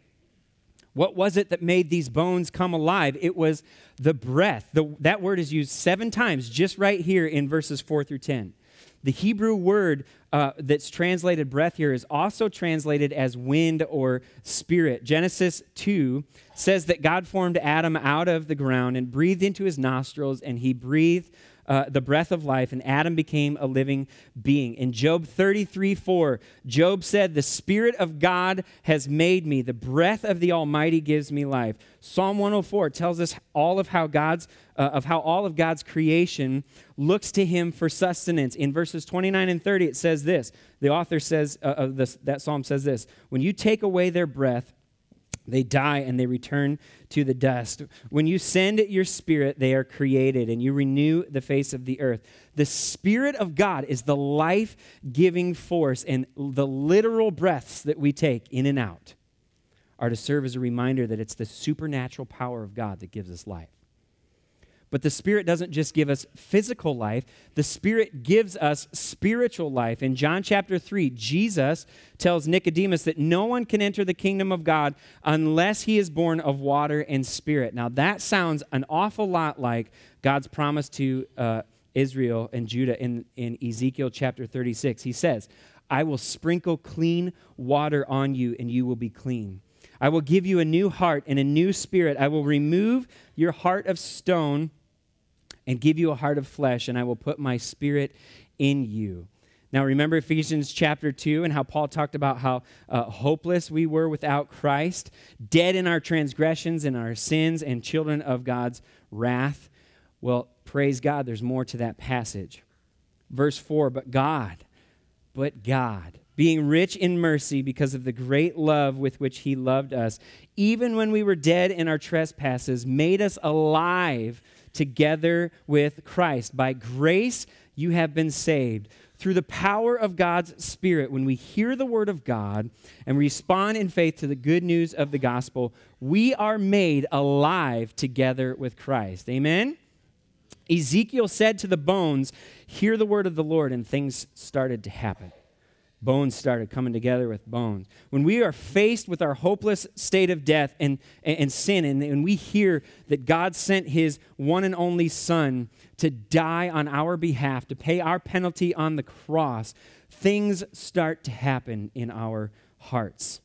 What was it that made these bones come alive? It was the breath. The, that word is used seven times just right here in verses 4 through 10. The Hebrew word uh, that's translated breath here is also translated as wind or spirit. Genesis 2 says that God formed Adam out of the ground and breathed into his nostrils, and he breathed uh, the breath of life, and Adam became a living being. In Job 33 4, Job said, The Spirit of God has made me, the breath of the Almighty gives me life. Psalm 104 tells us all of how God's uh, of how all of God's creation looks to him for sustenance. In verses 29 and 30, it says this. The author says, uh, of this, that psalm says this When you take away their breath, they die and they return to the dust. When you send your spirit, they are created and you renew the face of the earth. The Spirit of God is the life giving force, and the literal breaths that we take in and out are to serve as a reminder that it's the supernatural power of God that gives us life. But the Spirit doesn't just give us physical life, the Spirit gives us spiritual life. In John chapter 3, Jesus tells Nicodemus that no one can enter the kingdom of God unless he is born of water and spirit. Now, that sounds an awful lot like God's promise to uh, Israel and Judah in, in Ezekiel chapter 36. He says, I will sprinkle clean water on you, and you will be clean. I will give you a new heart and a new spirit. I will remove your heart of stone and give you a heart of flesh, and I will put my spirit in you. Now, remember Ephesians chapter 2 and how Paul talked about how uh, hopeless we were without Christ, dead in our transgressions and our sins, and children of God's wrath. Well, praise God, there's more to that passage. Verse 4 But God, but God, being rich in mercy because of the great love with which he loved us, even when we were dead in our trespasses, made us alive together with Christ. By grace you have been saved. Through the power of God's Spirit, when we hear the word of God and respond in faith to the good news of the gospel, we are made alive together with Christ. Amen? Ezekiel said to the bones, Hear the word of the Lord, and things started to happen. Bones started coming together with bones. When we are faced with our hopeless state of death and, and, and sin, and, and we hear that God sent his one and only Son to die on our behalf, to pay our penalty on the cross, things start to happen in our hearts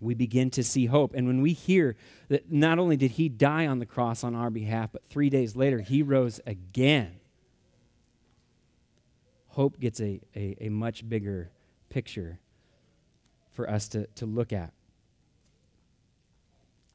we begin to see hope. And when we hear that not only did he die on the cross on our behalf, but three days later he rose again, hope gets a, a, a much bigger picture for us to, to look at.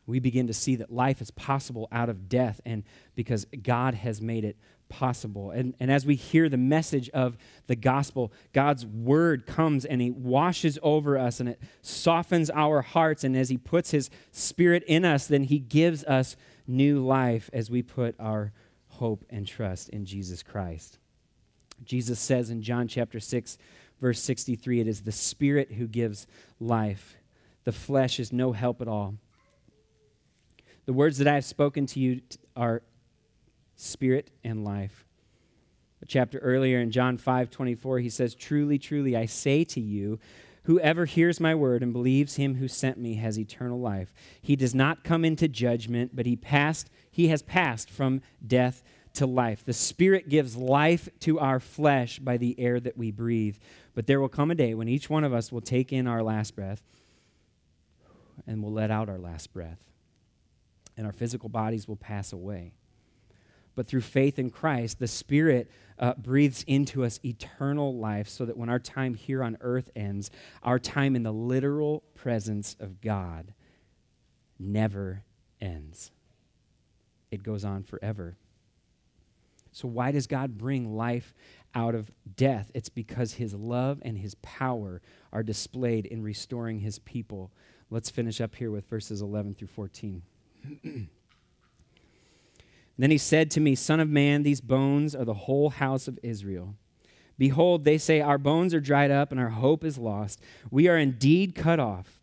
We begin to see that life is possible out of death, and because God has made it possible. And, and as we hear the message of the gospel, God's word comes and He washes over us and it softens our hearts. And as He puts His Spirit in us, then He gives us new life as we put our hope and trust in Jesus Christ. Jesus says in John chapter 6, verse 63, it is the Spirit who gives life. The flesh is no help at all. The words that I have spoken to you are spirit, and life. A chapter earlier in John 5 24, he says, Truly, truly, I say to you, Whoever hears my word and believes him who sent me has eternal life. He does not come into judgment, but he passed he has passed from death to life. The spirit gives life to our flesh by the air that we breathe. But there will come a day when each one of us will take in our last breath and will let out our last breath. And our physical bodies will pass away but through faith in Christ, the Spirit uh, breathes into us eternal life so that when our time here on earth ends, our time in the literal presence of God never ends. It goes on forever. So, why does God bring life out of death? It's because His love and His power are displayed in restoring His people. Let's finish up here with verses 11 through 14. Then he said to me, Son of man, these bones are the whole house of Israel. Behold, they say, Our bones are dried up, and our hope is lost. We are indeed cut off.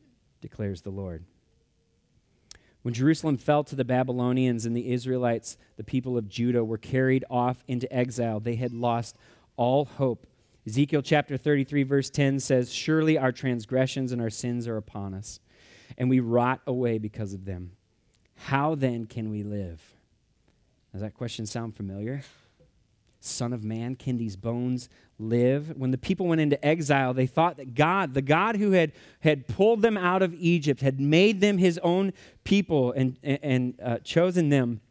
declares the Lord. When Jerusalem fell to the Babylonians and the Israelites, the people of Judah, were carried off into exile, they had lost all hope. Ezekiel chapter 33, verse 10 says, Surely our transgressions and our sins are upon us, and we rot away because of them. How then can we live? Does that question sound familiar? Son of man, can these bones live? When the people went into exile, they thought that God, the God who had, had pulled them out of Egypt, had made them his own people and, and uh, chosen them,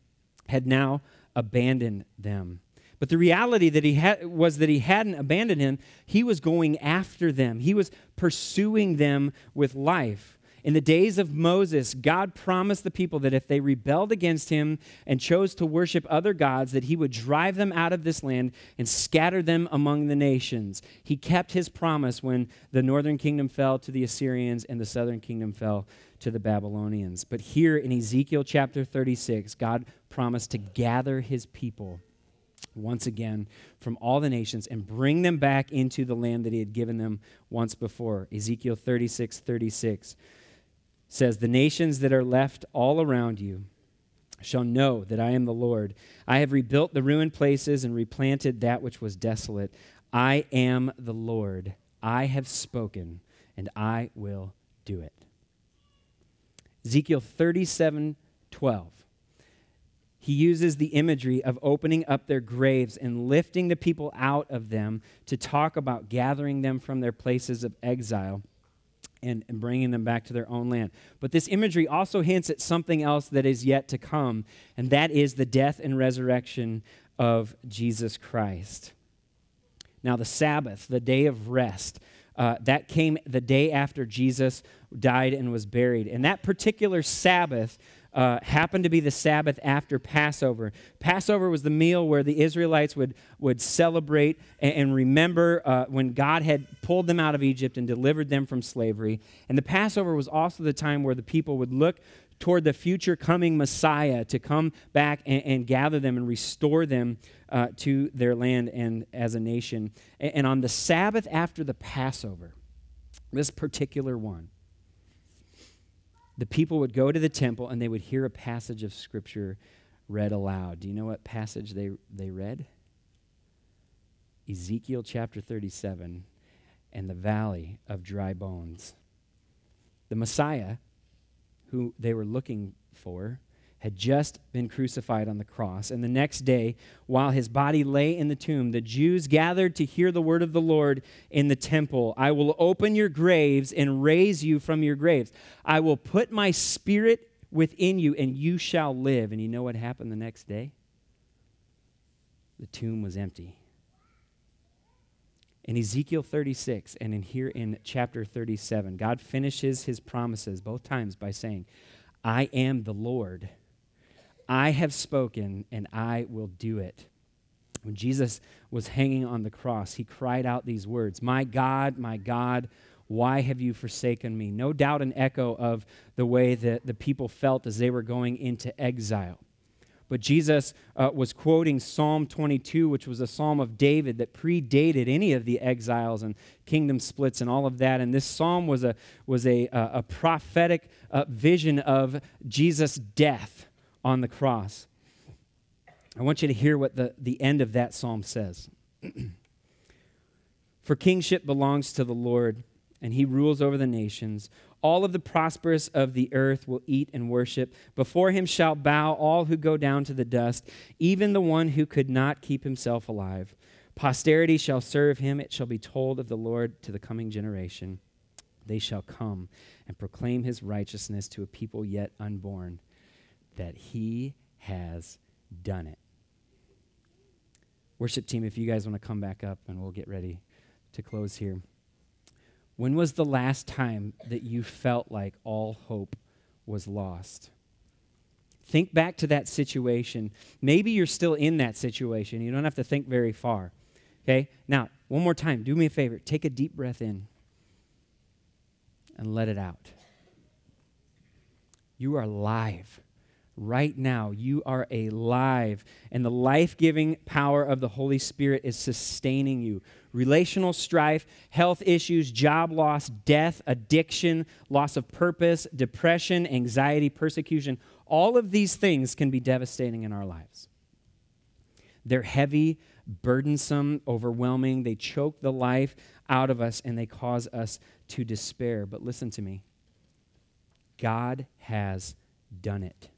had now abandoned them. But the reality that he had was that he hadn't abandoned him. He was going after them. He was pursuing them with life. In the days of Moses, God promised the people that if they rebelled against him and chose to worship other gods, that he would drive them out of this land and scatter them among the nations. He kept his promise when the northern kingdom fell to the Assyrians and the southern kingdom fell to the Babylonians. But here in Ezekiel chapter 36, God promised to gather his people once again from all the nations and bring them back into the land that he had given them once before. Ezekiel 36 36 says, The nations that are left all around you shall know that I am the Lord. I have rebuilt the ruined places and replanted that which was desolate. I am the Lord. I have spoken, and I will do it. Ezekiel 37 12. He uses the imagery of opening up their graves and lifting the people out of them to talk about gathering them from their places of exile and, and bringing them back to their own land. But this imagery also hints at something else that is yet to come, and that is the death and resurrection of Jesus Christ. Now, the Sabbath, the day of rest, uh, that came the day after Jesus died and was buried. And that particular Sabbath uh, happened to be the Sabbath after Passover. Passover was the meal where the Israelites would, would celebrate and, and remember uh, when God had pulled them out of Egypt and delivered them from slavery. And the Passover was also the time where the people would look toward the future coming Messiah to come back and, and gather them and restore them uh, to their land and as a nation. And, and on the Sabbath after the Passover, this particular one, the people would go to the temple and they would hear a passage of Scripture read aloud. Do you know what passage they, they read? Ezekiel chapter 37 and the valley of dry bones. The Messiah, who they were looking for, had just been crucified on the cross. And the next day, while his body lay in the tomb, the Jews gathered to hear the word of the Lord in the temple. I will open your graves and raise you from your graves. I will put my spirit within you, and you shall live. And you know what happened the next day? The tomb was empty. In Ezekiel 36 and in here in chapter 37, God finishes his promises both times by saying, I am the Lord I have spoken and I will do it. When Jesus was hanging on the cross, he cried out these words My God, my God, why have you forsaken me? No doubt an echo of the way that the people felt as they were going into exile. But Jesus uh, was quoting Psalm 22, which was a psalm of David that predated any of the exiles and kingdom splits and all of that. And this psalm was a, was a, a prophetic uh, vision of Jesus' death on the cross. I want you to hear what the, the end of that psalm says. For kingship belongs to the Lord, and he rules over the nations. All of the prosperous of the earth will eat and worship. Before him shall bow all who go down to the dust, even the one who could not keep himself alive. Posterity shall serve him. It shall be told of the Lord to the coming generation. They shall come and proclaim his righteousness to a people yet unborn that He has done it. Worship team, if you guys want to come back up and we'll get ready to close here. When was the last time that you felt like all hope was lost? Think back to that situation. Maybe you're still in that situation. You don't have to think very far. Okay? Now, one more time, do me a favor. Take a deep breath in and let it out. You are alive right now. You are alive, and the life giving power of the Holy Spirit is sustaining you. Relational strife, health issues, job loss, death, addiction, loss of purpose, depression, anxiety, persecution all of these things can be devastating in our lives. They're heavy, burdensome, overwhelming. They choke the life out of us and they cause us to despair. But listen to me God has done it.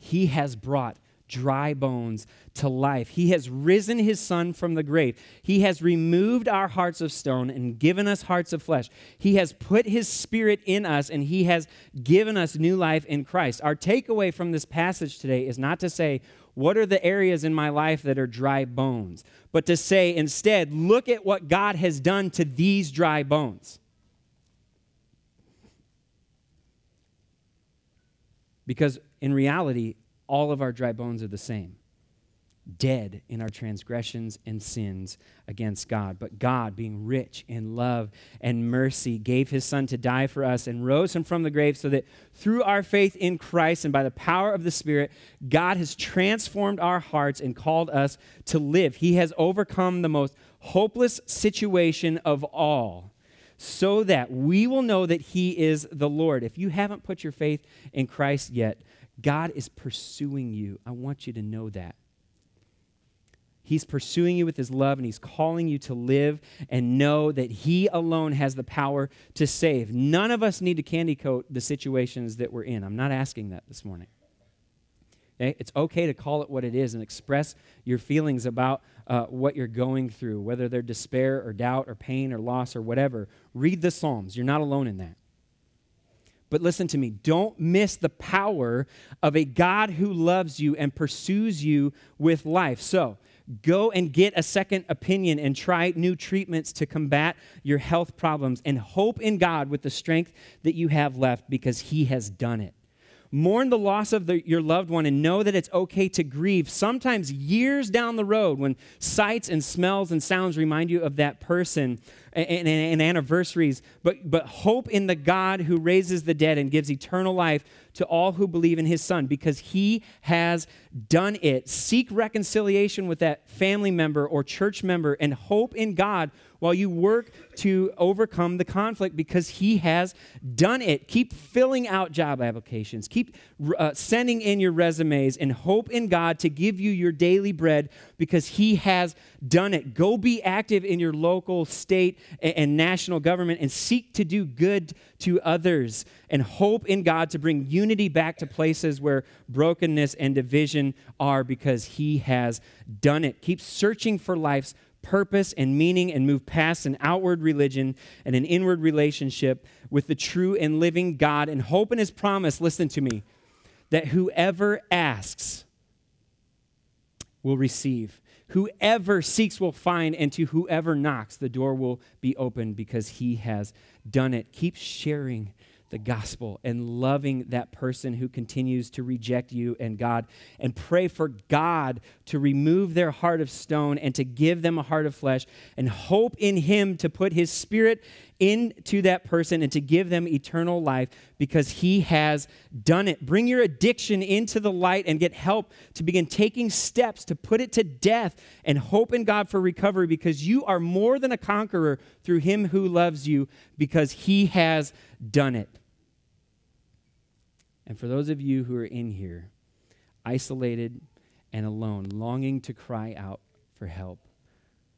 He has brought dry bones to life. He has risen his son from the grave. He has removed our hearts of stone and given us hearts of flesh. He has put his spirit in us and he has given us new life in Christ. Our takeaway from this passage today is not to say, what are the areas in my life that are dry bones? But to say instead, look at what God has done to these dry bones. Because in reality, all of our dry bones are the same dead in our transgressions and sins against God. But God, being rich in love and mercy, gave his Son to die for us and rose him from the grave so that through our faith in Christ and by the power of the Spirit, God has transformed our hearts and called us to live. He has overcome the most hopeless situation of all so that we will know that he is the Lord. If you haven't put your faith in Christ yet, God is pursuing you. I want you to know that. He's pursuing you with his love and he's calling you to live and know that he alone has the power to save. None of us need to candy coat the situations that we're in. I'm not asking that this morning. Okay? It's okay to call it what it is and express your feelings about uh, what you're going through, whether they're despair or doubt or pain or loss or whatever. Read the Psalms. You're not alone in that. But listen to me, don't miss the power of a God who loves you and pursues you with life. So, go and get a second opinion and try new treatments to combat your health problems and hope in God with the strength that you have left because He has done it. Mourn the loss of the, your loved one and know that it's okay to grieve, sometimes years down the road when sights and smells and sounds remind you of that person and, and, and anniversaries. But, but hope in the God who raises the dead and gives eternal life to all who believe in his son because he has done it. Seek reconciliation with that family member or church member and hope in God while you work to overcome the conflict because he has done it. Keep filling out job applications, keep uh, sending in your resumes, and hope in God to give you your daily bread because he has done it. Go be active in your local, state, and, and national government and seek to do good to others and hope in God to bring unity back to places where brokenness and division are because he has done it. Keep searching for life's purpose and meaning and move past an outward religion and an inward relationship with the true and living God and hope in his promise, listen to me, that whoever asks will receive. Whoever seeks will find, and to whoever knocks, the door will be opened because he has done it. Keep sharing the gospel and loving that person who continues to reject you and God. And pray for God to remove their heart of stone and to give them a heart of flesh and hope in Him to put His Spirit into that person and to give them eternal life because He has done it. Bring your addiction into the light and get help to begin taking steps to put it to death and hope in God for recovery because you are more than a conqueror through Him who loves you because He has done it. And for those of you who are in here, isolated and alone, longing to cry out for help,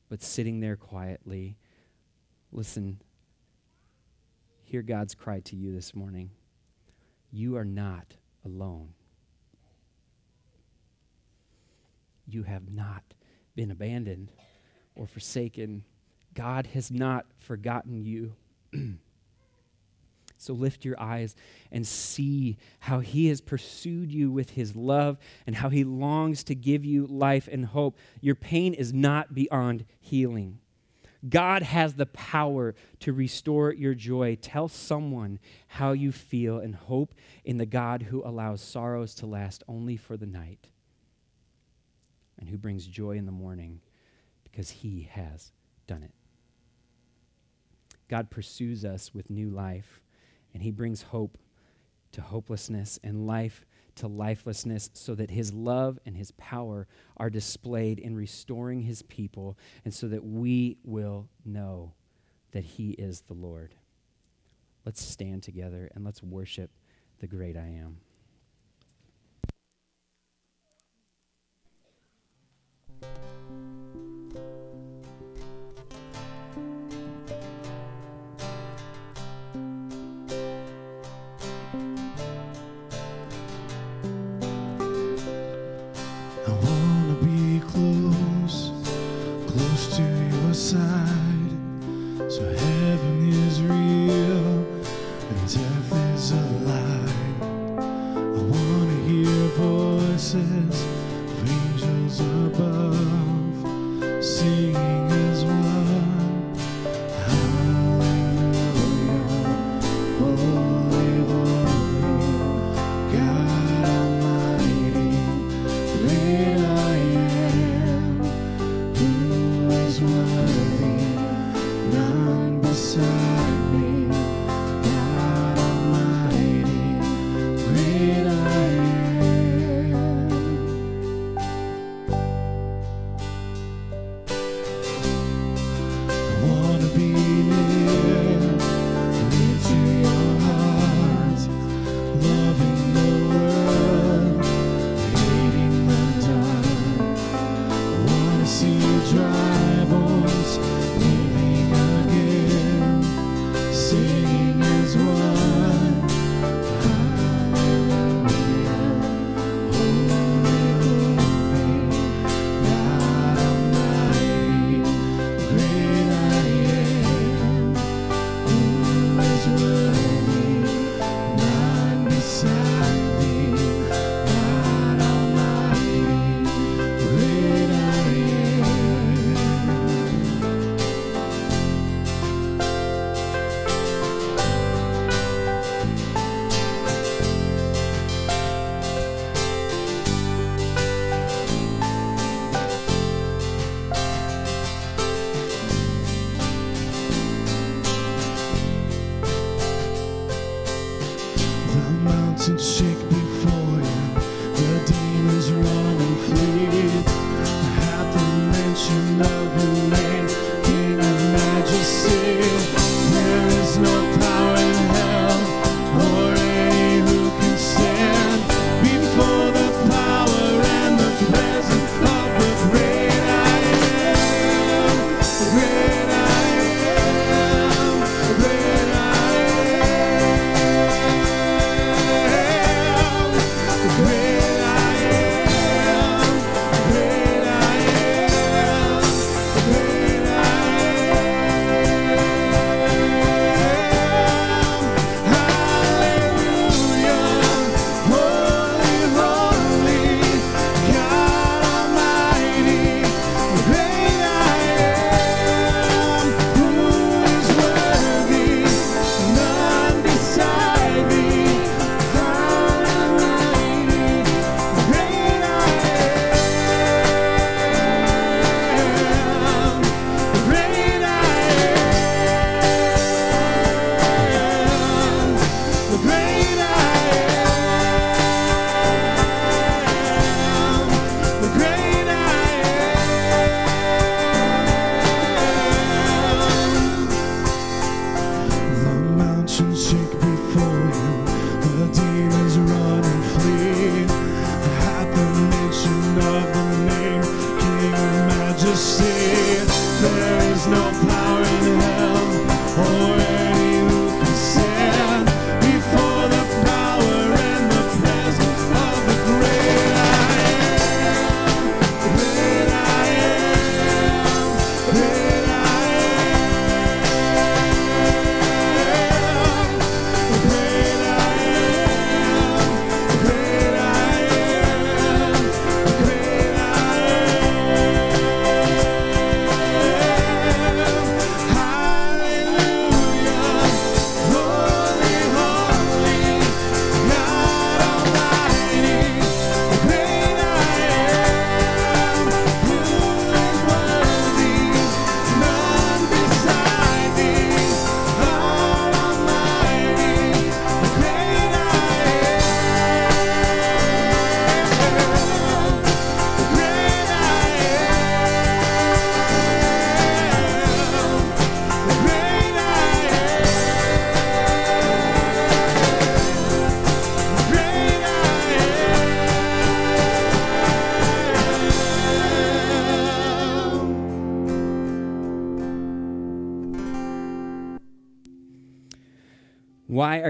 but sitting there quietly, listen, hear God's cry to you this morning. You are not alone. You have not been abandoned or forsaken. God has not forgotten you. So lift your eyes and see how he has pursued you with his love and how he longs to give you life and hope. Your pain is not beyond healing. God has the power to restore your joy. Tell someone how you feel and hope in the God who allows sorrows to last only for the night and who brings joy in the morning because he has done it. God pursues us with new life and he brings hope to hopelessness and life to lifelessness so that his love and his power are displayed in restoring his people and so that we will know that he is the Lord. Let's stand together and let's worship the great I am.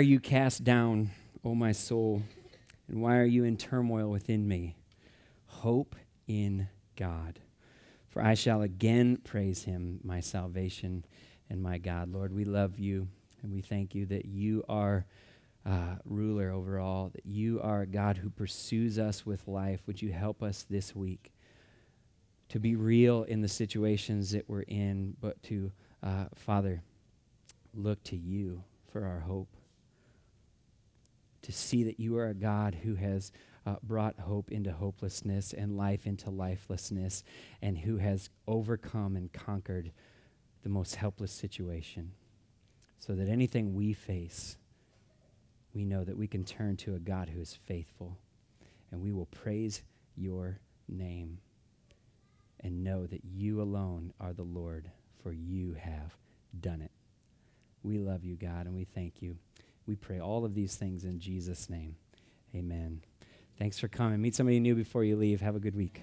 Are you cast down, O my soul? And why are you in turmoil within me? Hope in God. For I shall again praise him, my salvation and my God. Lord, we love you and we thank you that you are uh, ruler over all, that you are a God who pursues us with life. Would you help us this week to be real in the situations that we're in, but to, uh, Father, look to you for our hope. To see that you are a God who has uh, brought hope into hopelessness and life into lifelessness, and who has overcome and conquered the most helpless situation. So that anything we face, we know that we can turn to a God who is faithful, and we will praise your name and know that you alone are the Lord, for you have done it. We love you, God, and we thank you. We pray all of these things in Jesus' name. Amen. Thanks for coming. Meet somebody new before you leave. Have a good week.